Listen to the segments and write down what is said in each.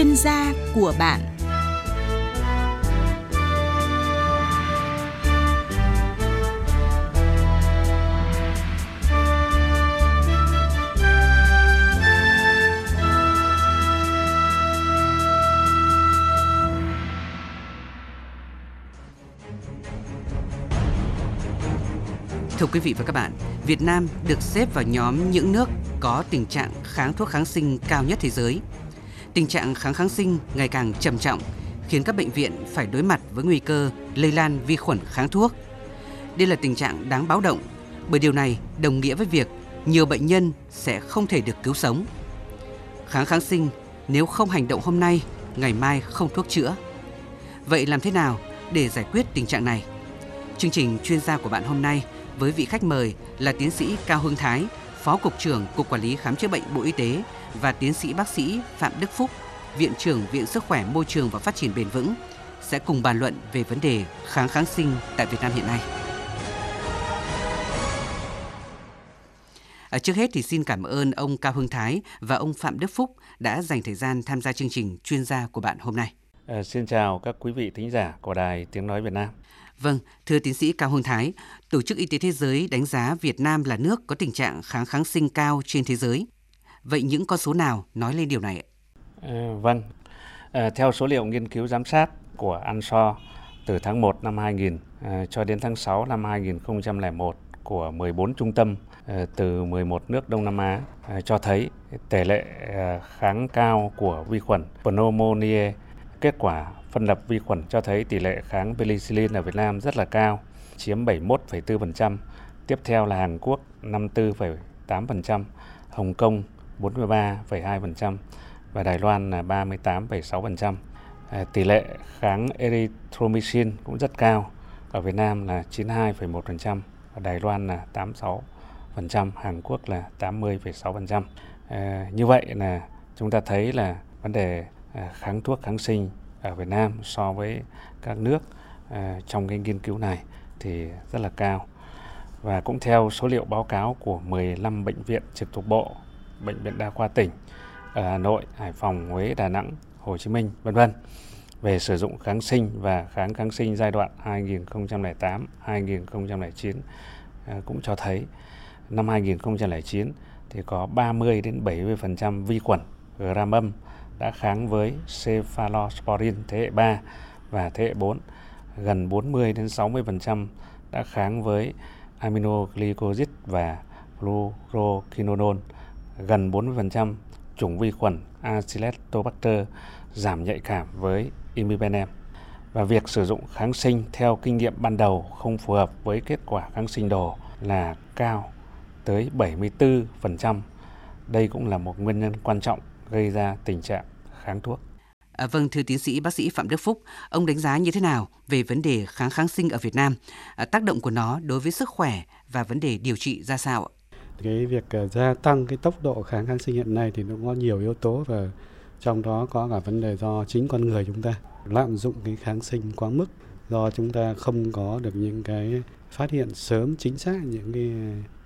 chuyên gia của bạn Thưa quý vị và các bạn, Việt Nam được xếp vào nhóm những nước có tình trạng kháng thuốc kháng sinh cao nhất thế giới. Tình trạng kháng kháng sinh ngày càng trầm trọng, khiến các bệnh viện phải đối mặt với nguy cơ lây lan vi khuẩn kháng thuốc. Đây là tình trạng đáng báo động, bởi điều này đồng nghĩa với việc nhiều bệnh nhân sẽ không thể được cứu sống. Kháng kháng sinh nếu không hành động hôm nay, ngày mai không thuốc chữa. Vậy làm thế nào để giải quyết tình trạng này? Chương trình chuyên gia của bạn hôm nay với vị khách mời là tiến sĩ Cao Hưng Thái, Phó Cục trưởng Cục Quản lý Khám chữa bệnh Bộ Y tế và tiến sĩ bác sĩ Phạm Đức Phúc, Viện trưởng Viện Sức khỏe Môi trường và Phát triển Bền vững sẽ cùng bàn luận về vấn đề kháng kháng sinh tại Việt Nam hiện nay. À, trước hết thì xin cảm ơn ông Cao Hưng Thái và ông Phạm Đức Phúc đã dành thời gian tham gia chương trình chuyên gia của bạn hôm nay. À, xin chào các quý vị thính giả của Đài Tiếng Nói Việt Nam. Vâng, thưa tiến sĩ Cao Hương Thái, Tổ chức Y tế Thế giới đánh giá Việt Nam là nước có tình trạng kháng kháng sinh cao trên thế giới. Vậy những con số nào nói lên điều này? À, vâng, à, theo số liệu nghiên cứu giám sát của ANSO từ tháng 1 năm 2000 à, ờ, cho đến tháng 6 năm 2001 của 14 trung tâm à, từ 11 nước Đông Nam Á à, cho thấy tỷ lệ à, kháng cao của vi khuẩn pneumonia kết quả phân lập vi khuẩn cho thấy tỷ lệ kháng penicillin ở Việt Nam rất là cao, chiếm 71,4%. Tiếp theo là Hàn Quốc 54,8%, Hồng Kông 43,2% và Đài Loan là 38,6%. À, tỷ lệ kháng erythromycin cũng rất cao. Ở Việt Nam là 92,1%, ở Đài Loan là 86%, Hàn Quốc là 80,6%. À, như vậy là chúng ta thấy là vấn đề à, kháng thuốc kháng sinh ở Việt Nam so với các nước à, trong cái nghiên cứu này thì rất là cao. Và cũng theo số liệu báo cáo của 15 bệnh viện trực thuộc Bộ, bệnh viện đa khoa tỉnh ở Hà Nội, Hải Phòng, Huế, Đà Nẵng, Hồ Chí Minh, vân vân về sử dụng kháng sinh và kháng kháng sinh giai đoạn 2008-2009 à, cũng cho thấy năm 2009 thì có 30 đến 70% vi khuẩn gram âm đã kháng với cephalosporin thế hệ 3 và thế hệ 4. Gần 40 đến 60% đã kháng với aminoglycosid và fluoroquinolone. Gần 40% chủng vi khuẩn Acinetobacter giảm nhạy cảm với imipenem. Và việc sử dụng kháng sinh theo kinh nghiệm ban đầu không phù hợp với kết quả kháng sinh đồ là cao tới 74%. Đây cũng là một nguyên nhân quan trọng gây ra tình trạng kháng thuốc. À, vâng, thưa tiến sĩ bác sĩ Phạm Đức Phúc, ông đánh giá như thế nào về vấn đề kháng kháng sinh ở Việt Nam, à, tác động của nó đối với sức khỏe và vấn đề điều trị ra sao ạ? Cái việc uh, gia tăng cái tốc độ kháng kháng sinh hiện nay thì nó có nhiều yếu tố và trong đó có cả vấn đề do chính con người chúng ta lạm dụng cái kháng sinh quá mức do chúng ta không có được những cái phát hiện sớm chính xác những cái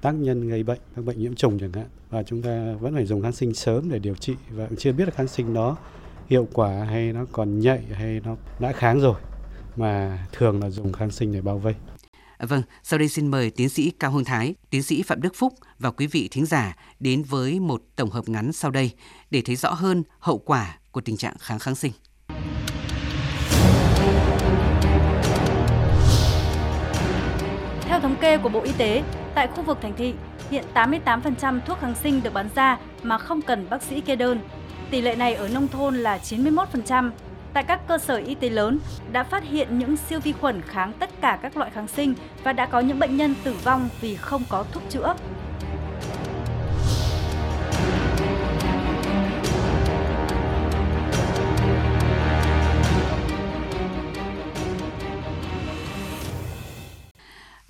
tác nhân gây bệnh các bệnh nhiễm trùng chẳng hạn và chúng ta vẫn phải dùng kháng sinh sớm để điều trị và chưa biết là kháng sinh đó hiệu quả hay nó còn nhạy hay nó đã kháng rồi mà thường là dùng kháng sinh để bao vây. Vâng, sau đây xin mời tiến sĩ Cao Hưng Thái, tiến sĩ Phạm Đức Phúc và quý vị thính giả đến với một tổng hợp ngắn sau đây để thấy rõ hơn hậu quả của tình trạng kháng kháng sinh. Theo thống kê của Bộ Y tế, tại khu vực thành thị, hiện 88% thuốc kháng sinh được bán ra mà không cần bác sĩ kê đơn. Tỷ lệ này ở nông thôn là 91%. Tại các cơ sở y tế lớn đã phát hiện những siêu vi khuẩn kháng tất cả các loại kháng sinh và đã có những bệnh nhân tử vong vì không có thuốc chữa.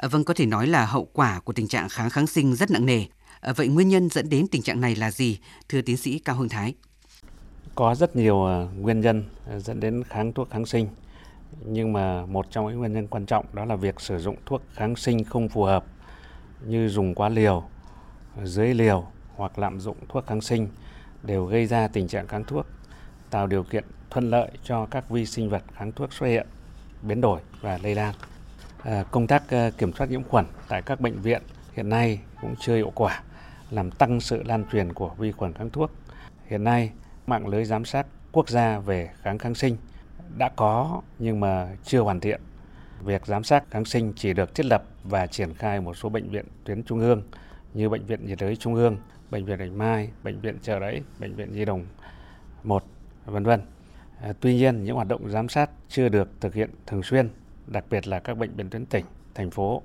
Ờ, vâng, có thể nói là hậu quả của tình trạng kháng kháng sinh rất nặng nề. Ờ, vậy nguyên nhân dẫn đến tình trạng này là gì, thưa tiến sĩ Cao Hưng Thái? Có rất nhiều ờ, nguyên nhân dẫn đến kháng thuốc kháng sinh, nhưng mà một trong những nguyên nhân quan trọng đó là việc sử dụng thuốc kháng sinh không phù hợp như dùng quá liều, dưới liều hoặc lạm dụng thuốc kháng sinh đều gây ra tình trạng kháng thuốc tạo điều kiện thuận lợi cho các vi sinh vật kháng thuốc xuất hiện, biến đổi và lây lan. Ờ, công tác ờ, kiểm soát nhiễm khuẩn tại các bệnh viện hiện nay cũng chưa hiệu quả, làm tăng sự lan truyền của vi khuẩn kháng thuốc. Hiện nay, mạng lưới giám sát quốc gia về kháng kháng sinh đã có nhưng mà chưa hoàn thiện. Việc giám sát kháng sinh chỉ được thiết lập và triển khai một số bệnh viện tuyến trung ương như bệnh viện nhiệt đới trung ương, bệnh viện Bạch Mai, bệnh viện Chợ Rẫy, bệnh viện Nhi đồng 1, vân vân. Ờ, tuy nhiên, những hoạt động giám sát chưa được thực hiện thường xuyên, đặc biệt là các bệnh viện tuyến tỉnh, thành phố.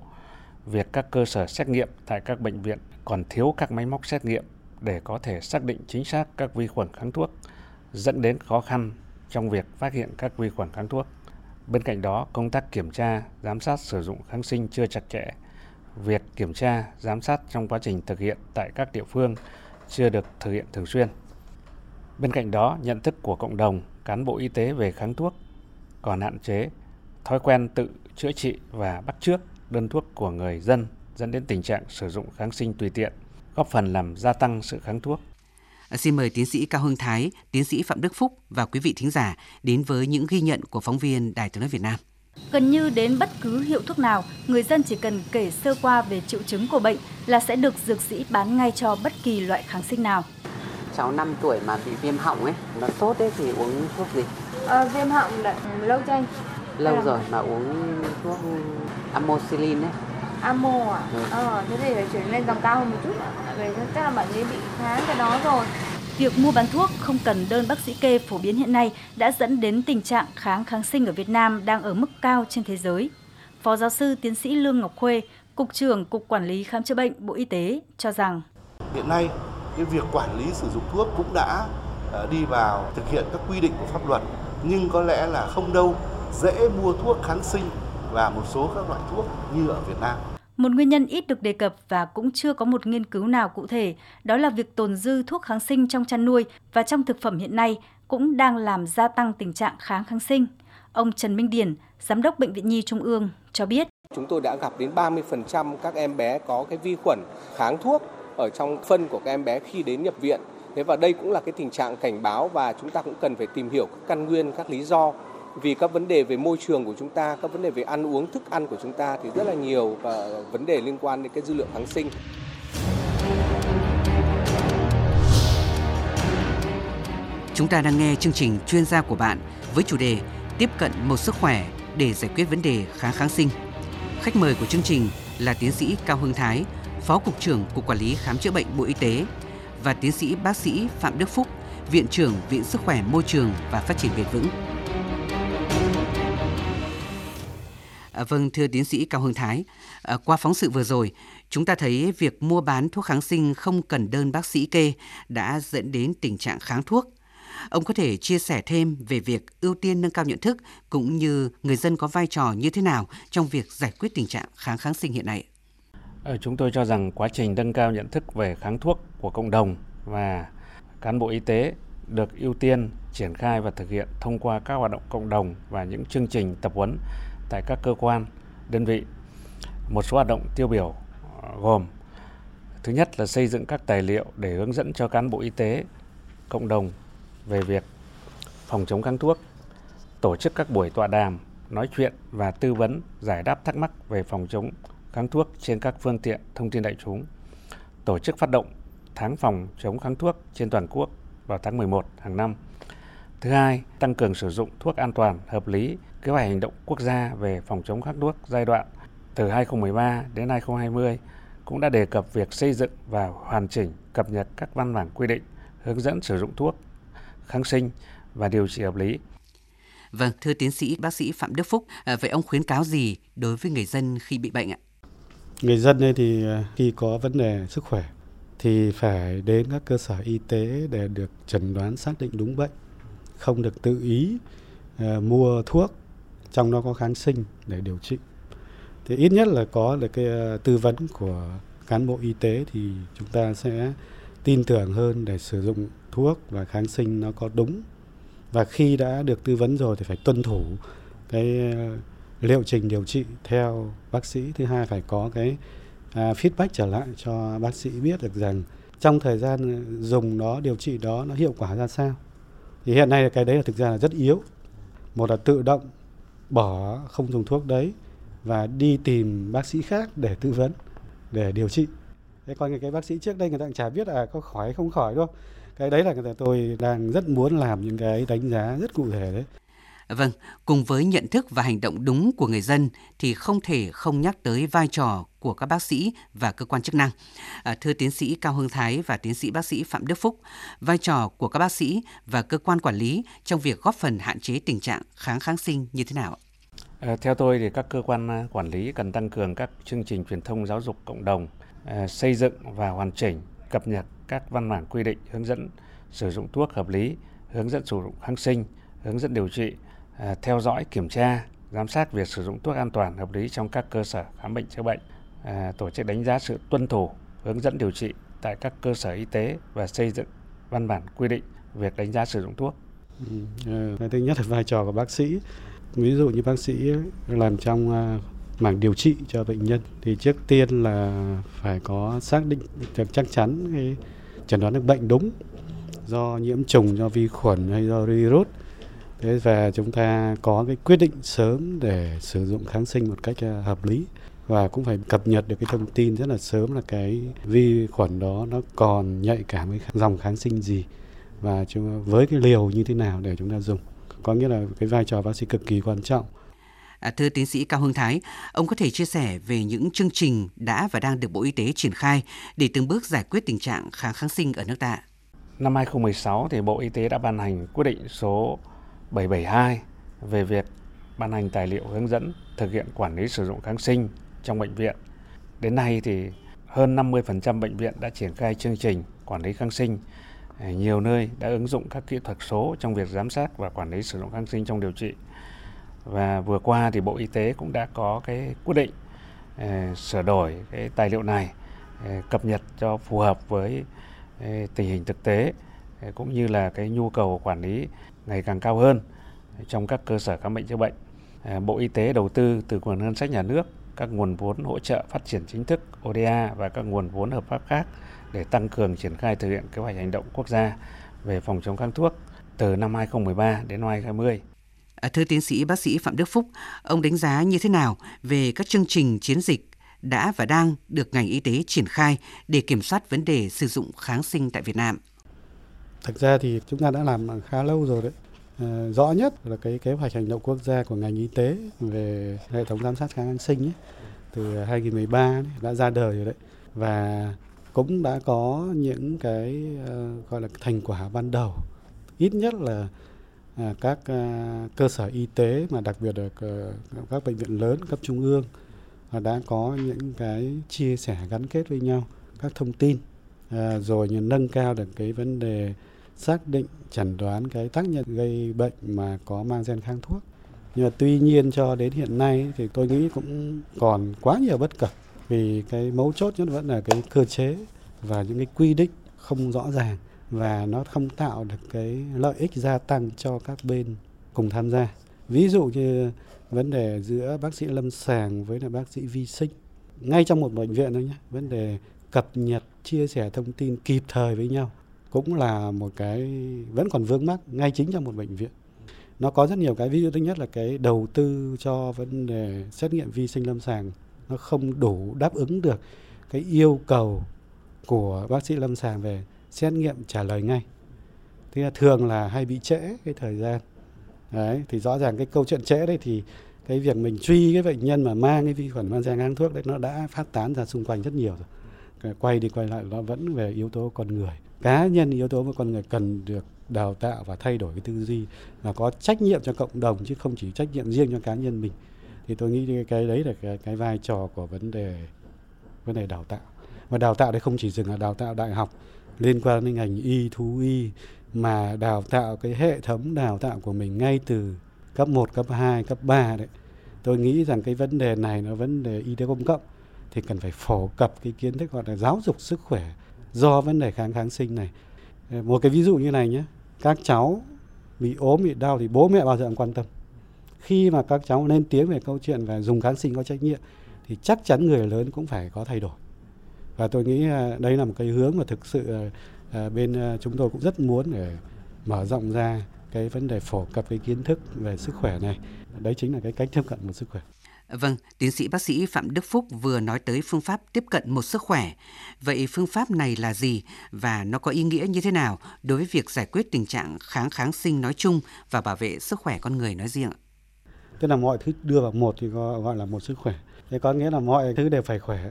Việc các cơ sở xét nghiệm tại các bệnh viện còn thiếu các máy móc xét nghiệm để có thể xác định chính xác các vi khuẩn kháng thuốc, dẫn đến khó khăn trong việc phát hiện các vi khuẩn kháng thuốc. Bên cạnh đó, công tác kiểm tra, giám sát sử dụng kháng sinh chưa chặt chẽ. Việc kiểm tra, giám sát trong quá trình thực hiện tại các địa phương chưa được thực hiện thường xuyên. Bên cạnh đó, nhận thức của cộng đồng, cán bộ y tế về kháng thuốc còn hạn chế, thói quen tự chữa trị và bắt chước đơn thuốc của người dân dẫn đến tình trạng sử dụng kháng sinh tùy tiện, góp phần làm gia tăng sự kháng thuốc. À, xin mời tiến sĩ Cao Hưng Thái, tiến sĩ Phạm Đức Phúc và quý vị thính giả đến với những ghi nhận của phóng viên Đài Tiếng nói Việt Nam. Gần như đến bất cứ hiệu thuốc nào, người dân chỉ cần kể sơ qua về triệu chứng của bệnh là sẽ được dược sĩ bán ngay cho bất kỳ loại kháng sinh nào. Cháu 5 tuổi mà bị viêm họng ấy, nó sốt ấy thì uống thuốc gì? À, viêm họng đã lâu chưa anh? Lâu à. rồi mà uống thuốc amoxicillin ấy. Amo à? Ừ. Ờ, thế thì phải chuyển lên tầm cao hơn một chút. Vì chắc là bạn ấy bị kháng cái đó rồi. Việc mua bán thuốc không cần đơn bác sĩ kê phổ biến hiện nay đã dẫn đến tình trạng kháng kháng sinh ở Việt Nam đang ở mức cao trên thế giới. Phó giáo sư tiến sĩ Lương Ngọc Khuê, Cục trưởng Cục Quản lý Khám chữa bệnh Bộ Y tế cho rằng Hiện nay, cái việc quản lý sử dụng thuốc cũng đã ờ, đi vào thực hiện các quy định của pháp luật nhưng có lẽ là không đâu dễ mua thuốc kháng sinh và một số các loại thuốc như ở Việt Nam. Một nguyên nhân ít được đề cập và cũng chưa có một nghiên cứu nào cụ thể, đó là việc tồn dư thuốc kháng sinh trong chăn nuôi và trong thực phẩm hiện nay cũng đang làm gia tăng tình trạng kháng kháng sinh. Ông Trần Minh Điển, Giám đốc Bệnh viện Nhi Trung ương cho biết. Chúng tôi đã gặp đến 30% các em bé có cái vi khuẩn kháng thuốc ở trong phân của các em bé khi đến nhập viện. Thế và đây cũng là cái tình trạng cảnh báo và chúng ta cũng cần phải tìm hiểu các căn nguyên, các lý do vì các vấn đề về môi trường của chúng ta, các vấn đề về ăn uống, thức ăn của chúng ta thì rất là nhiều và vấn đề liên quan đến cái dư lượng kháng sinh. Chúng ta đang nghe chương trình chuyên gia của bạn với chủ đề Tiếp cận một sức khỏe để giải quyết vấn đề kháng kháng sinh. Khách mời của chương trình là tiến sĩ Cao Hưng Thái, Phó Cục trưởng Cục Quản lý Khám chữa bệnh Bộ Y tế và tiến sĩ bác sĩ Phạm Đức Phúc, Viện trưởng Viện Sức khỏe Môi trường và Phát triển bền vững. À, vâng, thưa tiến sĩ Cao Hưng Thái, à, qua phóng sự vừa rồi, chúng ta thấy việc mua bán thuốc kháng sinh không cần đơn bác sĩ kê đã dẫn đến tình trạng kháng thuốc. Ông có thể chia sẻ thêm về việc ưu tiên nâng cao nhận thức cũng như người dân có vai trò như thế nào trong việc giải quyết tình trạng kháng kháng sinh hiện nay? Ờ, chúng tôi cho rằng quá trình nâng cao nhận thức về kháng thuốc của cộng đồng và cán bộ y tế được ưu tiên triển khai và thực hiện thông qua các hoạt động cộng đồng và những chương trình tập huấn tại các cơ quan, đơn vị. Một số hoạt động tiêu biểu ờ, gồm Thứ nhất là xây dựng các tài liệu để hướng dẫn cho cán bộ y tế, cộng đồng về việc phòng chống kháng thuốc, tổ chức các buổi tọa đàm, nói chuyện và tư vấn giải đáp thắc mắc về phòng chống kháng thuốc trên các phương tiện thông tin đại chúng, tổ chức phát động tháng phòng chống kháng thuốc trên toàn quốc vào tháng 11 hàng năm. Thứ hai, tăng cường sử dụng thuốc an toàn, hợp lý, kế hoạch hành động quốc gia về phòng chống kháng thuốc giai đoạn từ 2013 đến 2020 cũng đã đề cập việc xây dựng và hoàn chỉnh cập nhật các văn bản quy định hướng dẫn sử dụng thuốc kháng sinh và điều trị hợp lý. Vâng, thưa tiến sĩ bác sĩ Phạm Đức Phúc, à, vậy ông khuyến cáo gì đối với người dân khi bị bệnh ạ? Người dân thì à, khi có vấn đề sức khỏe thì phải đến các cơ sở y tế để được chẩn đoán xác định đúng bệnh, không được tự ý uh, mua thuốc trong đó có kháng sinh để điều trị. Thì ít nhất là có được cái ờ, tư vấn của cán bộ y tế thì chúng ta sẽ tin tưởng hơn để sử dụng thuốc và kháng sinh nó có đúng. Và khi đã được tư vấn rồi thì phải tuân thủ cái ờ, liệu trình điều trị theo bác sĩ. Thứ hai phải có cái à, feedback trở lại cho bác sĩ biết được rằng trong thời gian ờ, dùng đó điều trị đó nó hiệu quả ra sao. Thì hiện nay cái đấy là thực ra là rất yếu. Một là tự động bỏ không dùng thuốc đấy và đi tìm bác sĩ khác để tư vấn, để điều trị. Thế còn cái bác sĩ trước đây người ta cũng chả biết là có khỏi hay không khỏi đâu. Cái đấy là người ta, tôi đang rất muốn làm những cái đánh giá rất cụ thể đấy. Vâng, cùng với nhận thức và hành động đúng của người dân thì không thể không nhắc tới vai trò của các bác sĩ và cơ quan chức năng. À, thưa tiến sĩ Cao hương Thái và tiến sĩ bác sĩ Phạm Đức Phúc, vai trò của các bác sĩ và cơ quan quản lý trong việc góp phần hạn chế tình trạng kháng kháng sinh như thế nào? À, theo tôi thì các cơ quan à, quản lý cần tăng cường các chương trình truyền thông giáo dục cộng đồng, à, xây dựng và hoàn chỉnh, cập nhật các văn bản quy định hướng dẫn sử dụng thuốc hợp lý, hướng dẫn sử dụng kháng sinh, hướng dẫn điều trị, À, theo dõi, kiểm tra, giám sát việc sử dụng thuốc an toàn hợp lý trong các cơ sở khám bệnh chữa bệnh, à, tổ chức đánh giá sự tuân thủ, hướng dẫn điều trị tại các cơ sở y tế và xây dựng văn bản quy định việc đánh giá sử dụng thuốc. Ừ, à, thứ nhất là vai trò của bác sĩ. Ví dụ như bác sĩ làm trong mảng điều trị cho bệnh nhân thì trước tiên là phải có xác định được chắc chắn cái chẩn đoán được bệnh đúng do nhiễm trùng do vi khuẩn hay do virus thế và chúng ta có cái quyết định sớm để sử dụng kháng sinh một cách à, hợp lý. Và cũng phải cập nhật được cái thông tin rất là sớm là cái vi khuẩn đó nó còn nhạy cảm với dòng kháng sinh gì và với cái liều như thế nào để chúng ta dùng. Có nghĩa là cái vai trò bác sĩ cực kỳ quan trọng. À, thưa tiến sĩ Cao Hưng Thái, ông có thể chia sẻ về những chương trình đã và đang được Bộ Y tế triển khai để từng bước giải quyết tình trạng kháng kháng sinh ở nước ta? Năm 2016 thì Bộ Y tế đã ban hành quyết định số 772 về việc ban hành tài liệu hướng dẫn thực hiện quản lý sử dụng kháng sinh trong bệnh viện. Đến nay thì hơn 50% bệnh viện đã triển khai chương trình quản lý kháng sinh. Ờ, nhiều nơi đã ứng dụng các kỹ thuật số trong việc giám sát và quản lý sử dụng kháng sinh trong điều trị. Và vừa qua thì Bộ Y tế cũng đã có cái quyết định ờ, sửa đổi cái tài liệu này ờ, cập nhật cho phù hợp với tình hình thực tế cũng như là cái nhu cầu quản lý ngày càng cao hơn trong các cơ sở khám bệnh chữa bệnh. À, Bộ Y tế đầu tư từ nguồn ngân sách nhà nước, các nguồn vốn hỗ trợ phát triển chính thức ODA và các nguồn vốn hợp pháp khác để tăng cường triển khai thực hiện kế hoạch hành động quốc gia về phòng chống kháng thuốc từ năm 2013 đến năm 2020. À, thưa tiến sĩ bác sĩ Phạm Đức Phúc, ông đánh giá như thế nào về các chương trình chiến dịch đã và đang được ngành y tế triển khai để kiểm soát vấn đề sử dụng kháng sinh tại Việt Nam? Thực ra thì chúng ta đã làm khá lâu rồi đấy. À, rõ nhất là cái kế hoạch hành động quốc gia của ngành y tế về hệ thống giám sát kháng an sinh ấy, từ ờ, 2013 ấy, đã ra đời rồi đấy và cũng đã có những cái uh, gọi là thành quả ban đầu ít nhất là uh, các uh, cơ sở y tế mà đặc biệt là uh, các bệnh viện lớn cấp trung ương uh, đã có những cái chia sẻ gắn kết với nhau các thông tin uh, rồi nâng cao được cái vấn đề xác định chẩn đoán cái tác nhân gây bệnh mà có mang gen kháng thuốc. Nhưng mà tuy nhiên cho đến hiện nay thì tôi nghĩ cũng còn quá nhiều bất cập vì cái mấu chốt nhất vẫn là cái cơ chế và những cái quy định không rõ ràng và nó không tạo được cái lợi ích gia tăng cho các bên cùng tham gia. Ví dụ như vấn đề giữa bác sĩ lâm sàng với là bác sĩ vi sinh ngay trong một bệnh viện thôi nhé, vấn đề cập nhật chia sẻ thông tin kịp thời với nhau cũng là một cái vẫn còn vướng mắc ngay chính trong một bệnh viện. Nó có rất nhiều cái, ví dụ thứ nhất là cái đầu tư cho vấn đề xét nghiệm vi sinh lâm sàng, nó không đủ đáp ứng được cái yêu cầu của bác sĩ lâm sàng về xét nghiệm trả lời ngay. Thì thường là hay bị trễ cái thời gian. Đấy, thì rõ ràng cái câu chuyện trễ đấy thì cái việc mình truy cái bệnh nhân mà mang cái vi khuẩn mang ra kháng thuốc đấy, nó đã phát tán ra xung quanh rất nhiều rồi quay đi quay lại nó vẫn về yếu tố con người. Cá nhân yếu tố của con người cần được đào tạo và thay đổi cái tư duy và có trách nhiệm cho cộng đồng chứ không chỉ trách nhiệm riêng cho cá nhân mình. Thì tôi nghĩ cái đấy là cái, cái vai trò của vấn đề vấn đề đào tạo. Và đào tạo đấy không chỉ dừng ở đào tạo đại học liên quan đến ngành y thú y mà đào tạo cái hệ thống đào tạo của mình ngay từ cấp 1, cấp 2, cấp 3 đấy. Tôi nghĩ rằng cái vấn đề này nó vấn đề y tế công cộng thì cần phải phổ cập cái kiến thức gọi là giáo dục sức khỏe do vấn đề kháng kháng sinh này ờ, một cái ví dụ như này nhé các cháu bị ốm, bị đau thì bố mẹ bao giờ cũng quan tâm khi mà các cháu lên tiếng về câu chuyện về dùng kháng sinh có trách nhiệm thì chắc chắn người lớn cũng phải có thay đổi và tôi nghĩ ờ, đây là một cái hướng mà thực sự ờ, bên chúng tôi cũng rất muốn để mở rộng ra cái vấn đề phổ cập cái kiến thức về sức khỏe này. Đấy chính là cái cách tiếp cận một sức khỏe. Vâng, tiến sĩ bác sĩ Phạm Đức Phúc vừa nói tới phương pháp tiếp cận một sức khỏe. Vậy phương pháp này là gì và nó có ý nghĩa như thế nào đối với việc giải quyết tình trạng kháng kháng sinh nói chung và bảo vệ sức khỏe con người nói riêng? Tức là mọi thứ đưa vào một thì gọi là một sức khỏe. Thế có nghĩa là mọi thứ đều phải khỏe.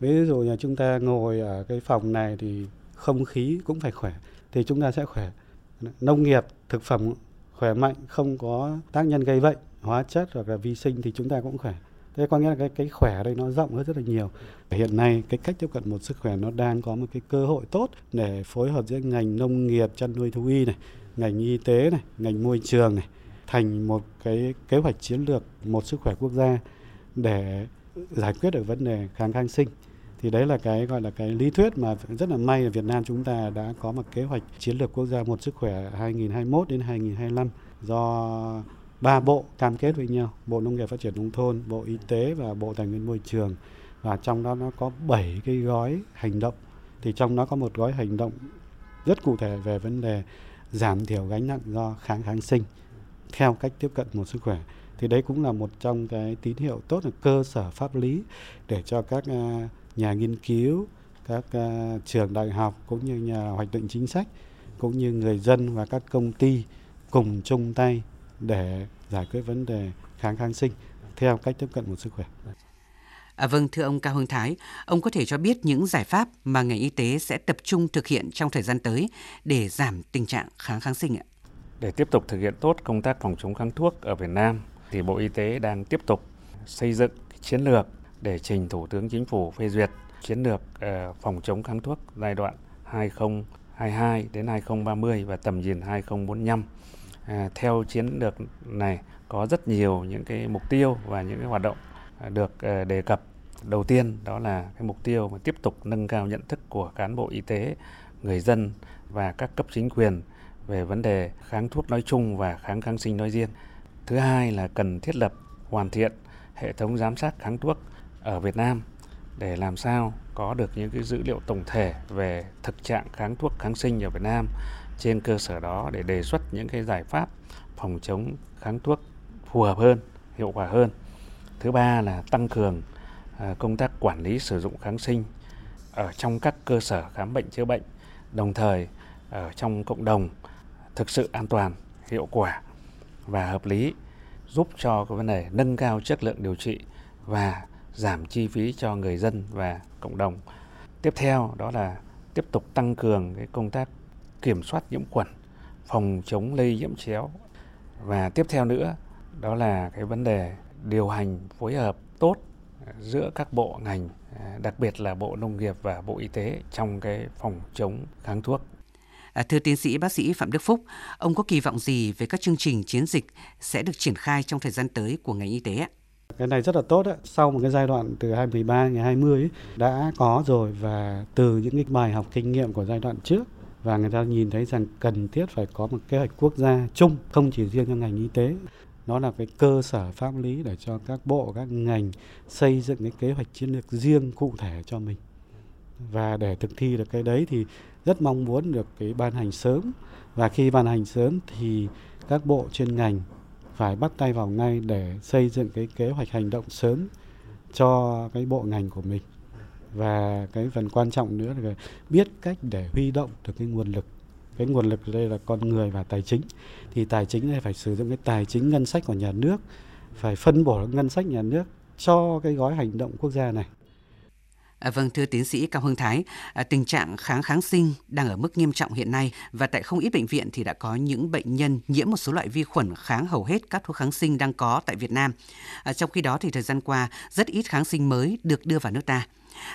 Ví dụ như chúng ta ngồi ở cái phòng này thì không khí cũng phải khỏe thì chúng ta sẽ khỏe. Nông nghiệp, thực phẩm khỏe mạnh, không có tác nhân gây bệnh hóa chất hoặc là vi sinh thì chúng ta cũng khỏe. Thế có nghĩa là cái cái khỏe ở đây nó rộng hơn rất là nhiều. Hiện nay cái cách tiếp cận một sức khỏe nó đang có một cái cơ hội tốt để phối hợp giữa ngành nông nghiệp, chăn nuôi thú y này, ngành y tế này, ngành môi trường này, thành một cái kế hoạch chiến lược một sức khỏe quốc gia để giải quyết được vấn đề kháng kháng sinh. Thì đấy là cái gọi là cái lý thuyết mà rất là may là Việt Nam chúng ta đã có một kế hoạch chiến lược quốc gia một sức khỏe 2021 đến 2025 do ba bộ cam kết với nhau, bộ nông nghiệp phát triển nông thôn, bộ y tế và bộ tài nguyên môi trường. Và trong đó nó có 7 cái gói hành động. Thì trong đó có một gói hành động rất cụ thể về vấn đề giảm thiểu gánh nặng do kháng kháng sinh theo cách tiếp cận một sức khỏe. Thì đấy cũng là một trong cái tín hiệu tốt là cơ sở pháp lý để cho các à, nhà nghiên cứu, các à, trường đại học cũng như nhà hoạch định chính sách cũng như người dân và các công ty cùng chung tay để giải quyết vấn đề kháng kháng sinh theo cách tiếp cận một sức khỏe. À, vâng, thưa ông Cao Hưng Thái, ông có thể cho biết những giải pháp mà ngành y tế sẽ tập trung thực hiện trong thời gian tới để giảm tình trạng kháng kháng sinh ạ? Để tiếp tục thực hiện tốt công tác phòng chống kháng thuốc ở Việt Nam, thì Bộ Y tế đang tiếp tục xây dựng chiến lược để trình Thủ tướng Chính phủ phê duyệt chiến lược uh, phòng chống kháng thuốc giai đoạn 2022 đến 2030 và tầm nhìn 2045 À, theo chiến lược này có rất nhiều những cái mục tiêu và những cái hoạt động à, được à, đề cập. Đầu tiên đó là cái mục tiêu mà tiếp tục nâng cao nhận thức của cán bộ y tế, người dân và các cấp chính quyền về vấn đề kháng thuốc nói chung và kháng kháng sinh nói riêng. Thứ hai là cần thiết lập hoàn thiện hệ thống giám sát kháng thuốc ở Việt Nam để làm sao có được những cái dữ liệu tổng thể về thực trạng kháng thuốc kháng sinh ở Việt Nam trên cơ sở đó để đề xuất những cái giải pháp phòng chống kháng thuốc phù hợp hơn, hiệu quả hơn. Thứ ba là tăng cường à, công tác quản lý sử dụng kháng sinh ở trong các cơ sở khám bệnh chữa bệnh, đồng thời ở trong cộng đồng thực sự an toàn, hiệu quả và hợp lý, giúp cho cái vấn đề nâng cao chất lượng điều trị và giảm chi phí cho người dân và cộng đồng. Tiếp theo đó là tiếp tục tăng cường cái công tác kiểm soát nhiễm khuẩn, phòng chống lây nhiễm chéo và tiếp theo nữa đó là cái vấn đề điều hành phối hợp tốt giữa các bộ ngành, đặc biệt là Bộ Nông nghiệp và Bộ Y tế trong cái phòng chống kháng thuốc. À, thưa tiến sĩ bác sĩ Phạm Đức Phúc, ông có kỳ vọng gì về các chương trình chiến dịch sẽ được triển khai trong thời gian tới của ngành y tế ạ? Cái này rất là tốt đấy. Sau một cái giai đoạn từ 2013 đến 2020 ấy, đã có rồi và từ những cái bài học kinh nghiệm của giai đoạn trước và người ta nhìn thấy rằng cần thiết phải có một kế hoạch quốc gia chung, không chỉ riêng cho ngành y tế. Nó là cái cơ sở pháp lý để cho các bộ, các ngành xây dựng cái kế hoạch chiến lược riêng cụ thể cho mình. Và để thực thi được cái đấy thì rất mong muốn được cái ban hành sớm. Và khi ban hành sớm thì các bộ chuyên ngành phải bắt tay vào ngay để xây dựng cái kế hoạch hành động sớm cho cái bộ ngành của mình và cái phần quan trọng nữa là biết cách để huy động được cái nguồn lực cái nguồn lực ở đây là con người và tài chính thì tài chính này phải sử dụng cái tài chính ngân sách của nhà nước phải phân bổ ngân sách nhà nước cho cái gói hành động quốc gia này À, vâng, thưa tiến sĩ Cao Hưng Thái, à, tình trạng kháng kháng sinh đang ở mức nghiêm trọng hiện nay và tại không ít bệnh viện thì đã có những bệnh nhân nhiễm một số loại vi khuẩn kháng hầu hết các thuốc kháng sinh đang có tại Việt Nam. À, trong khi đó thì thời gian qua rất ít kháng sinh mới được đưa vào nước ta.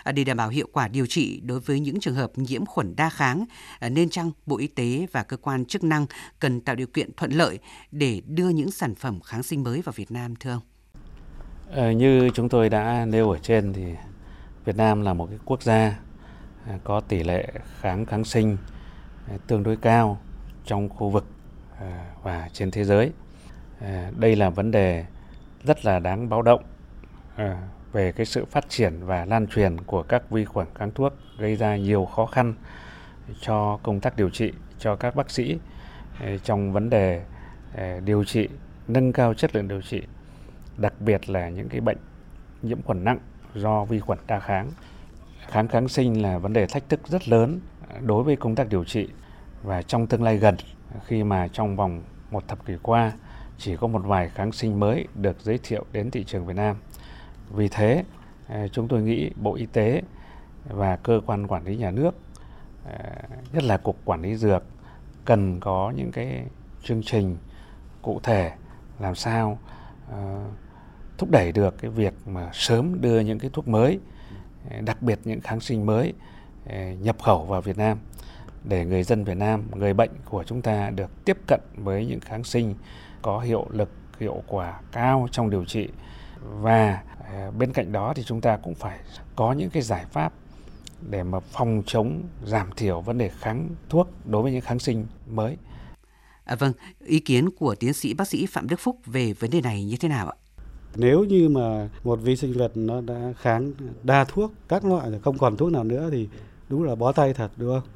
À, để đảm bảo hiệu quả điều trị đối với những trường hợp nhiễm khuẩn đa kháng, à, nên chăng Bộ Y tế và cơ quan chức năng cần tạo điều kiện thuận lợi để đưa những sản phẩm kháng sinh mới vào Việt Nam thưa ông? À, như chúng tôi đã nêu ở trên thì Việt Nam là một cái quốc gia à, có tỷ lệ kháng kháng sinh tương đối cao trong khu vực và trên thế giới. Đây là vấn đề rất là đáng báo động về cái sự phát triển và lan truyền của các vi khuẩn kháng thuốc gây ra nhiều khó khăn cho công tác điều trị cho các bác sĩ ờ, trong vấn đề ờ, điều trị, nâng cao chất lượng điều trị, đặc biệt là những cái bệnh nhiễm khuẩn nặng do vi khuẩn đa kháng. Kháng kháng sinh là vấn đề thách thức rất lớn đối với công tác điều trị và trong tương lai gần khi mà trong vòng một thập kỷ qua chỉ có một vài kháng sinh mới được giới thiệu đến thị trường Việt Nam. Vì thế, à, chúng tôi nghĩ Bộ Y tế và cơ quan quản lý nhà nước, à, nhất là Cục Quản lý Dược, cần có những cái chương trình cụ thể làm sao à, thúc đẩy được cái việc mà sớm đưa những cái thuốc mới, đặc biệt những kháng sinh mới nhập khẩu vào Việt Nam để người dân Việt Nam, người bệnh của chúng ta được tiếp cận với những kháng sinh có hiệu lực, hiệu quả cao trong điều trị và bên cạnh đó thì chúng ta cũng phải có những cái giải pháp để mà phòng chống giảm thiểu vấn đề kháng thuốc đối với những kháng sinh mới. À, vâng, ý kiến của tiến sĩ bác sĩ Phạm Đức Phúc về vấn đề này như thế nào ạ? Nếu như mà một vi sinh vật nó đã kháng đa thuốc các loại rồi không còn thuốc nào nữa thì đúng là bó tay thật đúng không?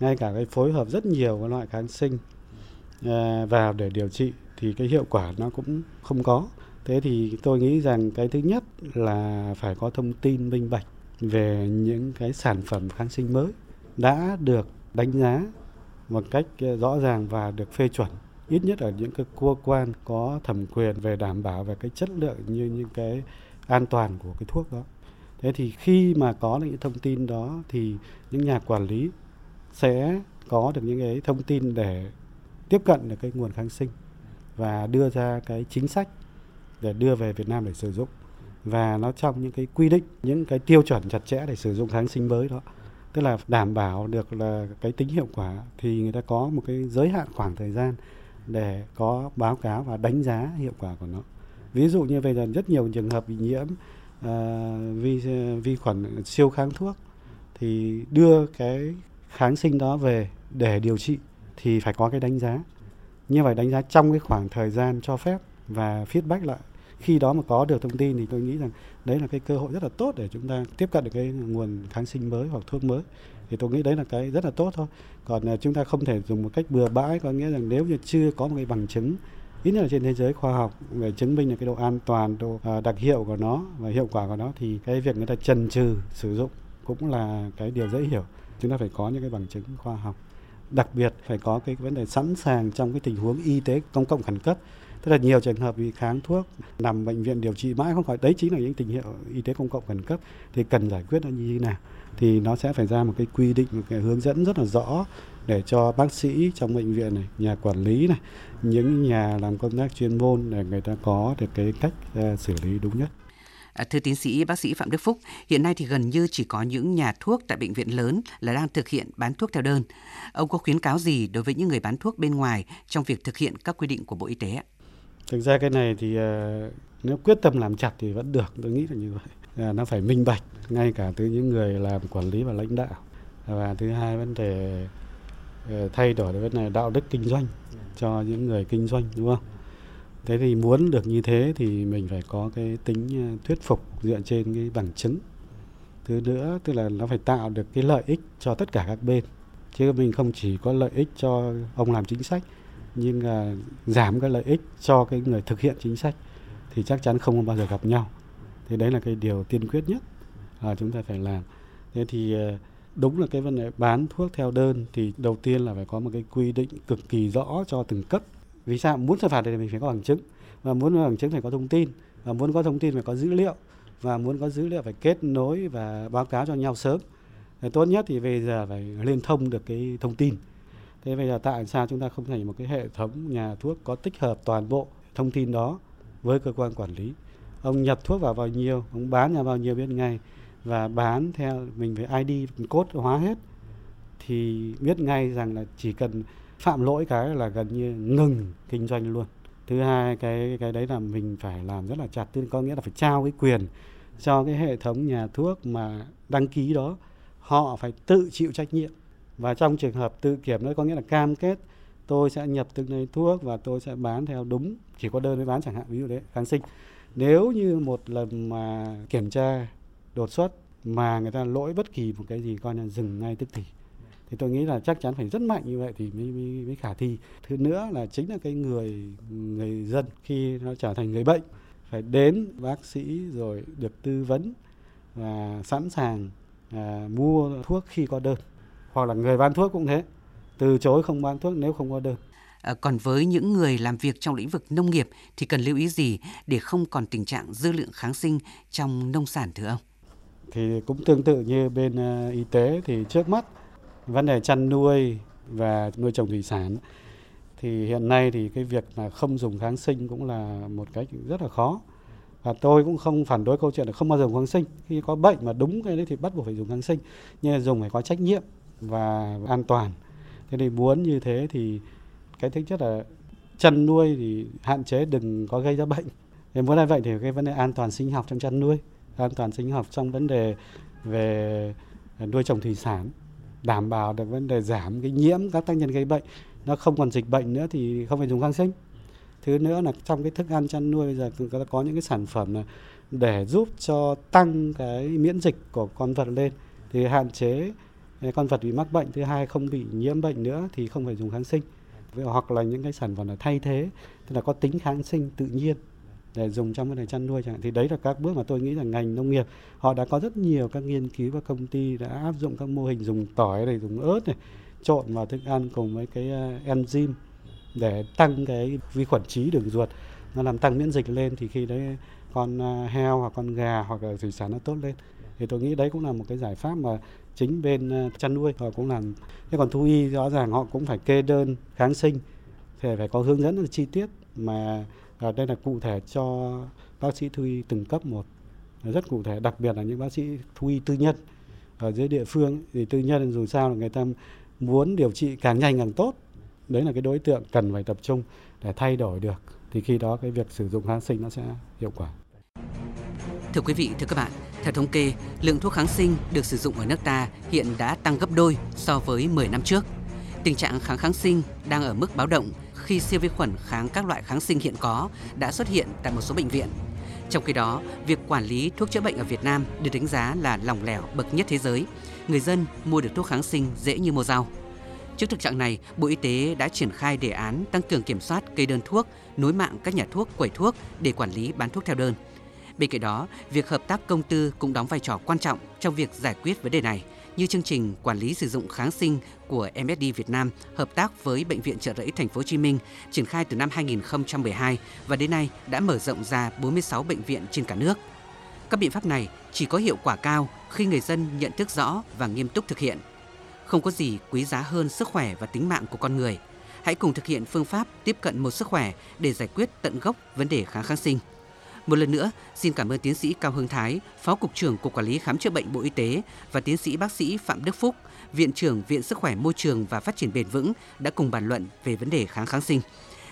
Ngay cả cái phối hợp rất nhiều các loại kháng sinh à, vào để điều trị thì cái hiệu quả nó cũng không có. Thế thì tôi nghĩ rằng cái thứ nhất là phải có thông tin minh bạch về những cái sản phẩm kháng sinh mới đã được đánh giá một cách ờ, rõ ràng và được phê chuẩn, ít nhất ở những cái cơ quan có thẩm quyền về đảm bảo về cái chất lượng như những cái an toàn của cái thuốc đó. Thế thì khi mà có những thông tin đó thì những nhà quản lý sẽ có được những cái thông tin để tiếp cận được cái nguồn kháng sinh và đưa ra cái chính sách để đưa về Việt Nam để sử dụng. Và nó trong những cái quy định những cái tiêu chuẩn chặt chẽ để sử dụng kháng sinh mới đó. Tức là đảm bảo được là cái tính hiệu quả thì người ta có một cái giới hạn khoảng thời gian để có báo cáo và đánh giá hiệu quả của nó. Ví dụ như bây giờ rất nhiều trường hợp bị nhiễm uh, vi vi khuẩn siêu kháng thuốc thì đưa cái kháng sinh đó về để điều trị thì phải có cái đánh giá. Như vậy đánh giá trong cái khoảng thời gian cho phép và feedback lại khi đó mà có được thông tin thì tôi nghĩ rằng đấy là cái cơ hội rất là tốt để chúng ta tiếp cận được cái nguồn kháng sinh mới hoặc thuốc mới. Thì tôi nghĩ đấy là cái rất là tốt thôi. Còn à, chúng ta không thể dùng một cách bừa bãi, có nghĩa rằng nếu như chưa có một cái bằng chứng, ít nhất là trên thế giới khoa học, về chứng minh là cái độ an toàn, độ à, đặc hiệu của nó và hiệu quả của nó, thì cái việc người ta trần trừ sử dụng cũng là cái điều dễ hiểu. Chúng ta phải có những cái bằng chứng khoa học. Đặc biệt phải có cái vấn đề sẵn sàng trong cái tình huống y tế công cộng khẩn cấp tức là nhiều trường hợp bị kháng thuốc nằm bệnh viện điều trị mãi không khỏi đấy chính là những tình hiệu y tế công cộng khẩn cấp thì cần giải quyết nó như thế nào thì nó sẽ phải ra một cái quy định một cái hướng dẫn rất là rõ để cho bác sĩ trong bệnh viện này nhà quản lý này những nhà làm công tác chuyên môn để người ta có được cái cách ờ, xử lý đúng nhất à, thưa tiến sĩ bác sĩ Phạm Đức Phúc, hiện nay thì gần như chỉ có những nhà thuốc tại bệnh viện lớn là đang thực hiện bán thuốc theo đơn. Ông có khuyến cáo gì đối với những người bán thuốc bên ngoài trong việc thực hiện các quy định của Bộ Y tế ạ? Thực ra cái này thì ờ, nếu quyết tâm làm chặt thì vẫn được, tôi nghĩ là như vậy. Ờ, nó phải minh bạch ngay cả từ những người làm quản lý và lãnh đạo. Và thứ hai vấn đề ờ, thay đổi vấn đề đạo đức kinh doanh cho những người kinh doanh đúng không? Thế thì muốn được như thế thì mình phải có cái tính thuyết phục dựa trên cái bằng chứng. Thứ nữa tức là nó phải tạo được cái lợi ích cho tất cả các bên. Chứ mình không chỉ có lợi ích cho ông làm chính sách nhưng là giảm các lợi ích cho cái người thực hiện chính sách, thì chắc chắn không bao giờ gặp nhau. Thế đấy là cái điều tiên quyết nhất là chúng ta phải làm. Thế thì ờ, đúng là cái vấn đề bán thuốc theo đơn thì đầu tiên là phải có một cái quy định cực kỳ rõ cho từng cấp. Vì sao? Muốn xử phạt thì mình phải có bằng chứng. Và muốn có bằng chứng phải có thông tin. Và muốn có thông tin phải có dữ liệu. Và muốn có dữ liệu phải kết nối và báo cáo cho nhau sớm. Tốt nhất thì bây giờ phải liên thông được cái thông tin thế bây giờ tại sao chúng ta không thành một cái hệ thống nhà thuốc có tích hợp toàn bộ thông tin đó với cơ quan quản lý? Ông nhập thuốc vào bao nhiêu, ông bán nhà bao nhiêu biết ngay, và bán theo mình phải ID cốt hóa hết, thì biết ngay rằng là chỉ cần phạm lỗi cái là gần như ngừng kinh doanh luôn. Thứ hai, cái cái đấy là mình phải làm rất là chặt, tức có nghĩa là phải trao cái quyền cho cái hệ thống nhà thuốc mà đăng ký đó, họ phải tự chịu trách nhiệm và trong trường hợp tự kiểm đó có nghĩa là cam kết tôi sẽ nhập từng này thuốc và tôi sẽ bán theo đúng chỉ có đơn mới bán chẳng hạn ví dụ đấy kháng sinh. Nếu như một lần mà kiểm tra đột xuất mà người ta lỗi bất kỳ một cái gì coi là dừng ngay tức thì. Thì tôi nghĩ là chắc chắn phải rất mạnh như vậy thì mới, mới, mới khả thi. Thứ nữa là chính là cái người người dân khi nó trở thành người bệnh phải đến bác sĩ rồi được tư vấn và sẵn sàng à, mua thuốc khi có đơn hoặc là người bán thuốc cũng thế. Từ chối không bán thuốc nếu không có đơn. À, còn với những người làm việc trong lĩnh vực nông nghiệp thì cần lưu ý gì để không còn tình trạng dư lượng kháng sinh trong nông sản thưa ông? Thì cũng tương tự như bên uh, y tế thì trước mắt vấn đề chăn nuôi và nuôi trồng thủy sản thì hiện nay thì cái việc là không dùng kháng sinh cũng là một cái rất là khó. Và tôi cũng không phản đối câu chuyện là không bao giờ dùng kháng sinh. Khi có bệnh mà đúng cái đấy thì bắt buộc phải dùng kháng sinh. Nhưng dùng phải có trách nhiệm và an toàn. Thế thì muốn như thế thì cái thứ nhất là chăn nuôi thì hạn chế đừng có gây ra bệnh. Thế muốn là vậy thì cái vấn đề an toàn sinh học trong chăn nuôi, an toàn sinh học trong vấn đề về nuôi trồng thủy sản, đảm bảo được vấn đề giảm cái nhiễm các tác nhân gây bệnh. Nó không còn dịch bệnh nữa thì không phải dùng kháng sinh. Thứ nữa là trong cái thức ăn chăn nuôi bây giờ có những cái sản phẩm là để giúp cho tăng cái miễn dịch của con vật lên, thì hạn chế con vật bị mắc bệnh, thứ hai không bị nhiễm bệnh nữa thì không phải dùng kháng sinh. Hoặc là những cái sản phẩm là thay thế, tức là có tính kháng sinh tự nhiên để dùng trong cái này chăn nuôi chẳng hạn. Thì đấy là các bước mà tôi nghĩ là ngành nông nghiệp, họ đã có rất nhiều các nghiên cứu và công ty đã áp dụng các mô hình dùng tỏi này, dùng ớt này, trộn vào thức ăn cùng với cái ờ, enzyme để tăng cái vi khuẩn trí đường ruột. Nó làm tăng miễn dịch lên thì khi đấy con à, heo hoặc con gà hoặc là thủy sản nó tốt lên. Thì tôi nghĩ đấy cũng là một cái giải pháp mà chính bên à, chăn nuôi họ cũng làm. Thế còn thú y rõ ràng họ cũng phải kê đơn, kháng sinh, thì phải có hướng dẫn chi tiết mà ở đây là cụ thể cho bác sĩ thú y từng cấp một. Rất cụ thể, đặc biệt là những bác sĩ thú y tư nhân ở dưới địa phương. Thì tư nhân dù sao là người ta muốn điều trị càng nhanh càng tốt. Đấy là cái đối tượng cần phải tập trung để thay đổi được. Thì khi đó cái việc sử dụng kháng sinh nó sẽ hiệu quả. Thưa quý vị, thưa các bạn, theo thống kê, lượng thuốc kháng sinh được sử dụng ở nước ta hiện đã tăng gấp đôi so với 10 năm trước. Tình trạng kháng kháng sinh đang ở mức báo động khi siêu vi khuẩn kháng các loại kháng sinh hiện có đã xuất hiện tại một số bệnh viện. Trong khi đó, việc quản lý thuốc chữa bệnh ở Việt Nam được đánh giá là lỏng lẻo bậc nhất thế giới. Người dân mua được thuốc kháng sinh dễ như mua rau. Trước thực trạng này, Bộ Y tế đã triển khai đề án tăng cường kiểm soát cây đơn thuốc, nối mạng các nhà thuốc, quầy thuốc để quản lý bán thuốc theo đơn. Bên cạnh đó, việc hợp tác công tư cũng đóng vai trò quan trọng trong việc giải quyết vấn đề này, như chương trình quản lý sử dụng kháng sinh của MSD Việt Nam hợp tác với bệnh viện Trợ Rẫy Thành phố Hồ Chí Minh triển khai từ năm 2012 và đến nay đã mở rộng ra 46 bệnh viện trên cả nước. Các biện pháp này chỉ có hiệu quả cao khi người dân nhận thức rõ và nghiêm túc thực hiện. Không có gì quý giá hơn sức khỏe và tính mạng của con người. Hãy cùng thực hiện phương pháp tiếp cận một sức khỏe để giải quyết tận gốc vấn đề kháng kháng sinh. Một lần nữa, xin cảm ơn tiến sĩ Cao Hưng Thái, Phó Cục trưởng Cục Quản lý Khám chữa bệnh Bộ Y tế và tiến sĩ bác sĩ Phạm Đức Phúc, Viện trưởng Viện Sức khỏe Môi trường và Phát triển bền vững đã cùng bàn luận về vấn đề kháng kháng sinh.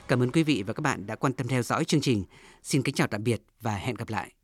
Cảm ơn quý vị và các bạn đã quan tâm theo dõi chương trình. Xin kính chào tạm biệt và hẹn gặp lại.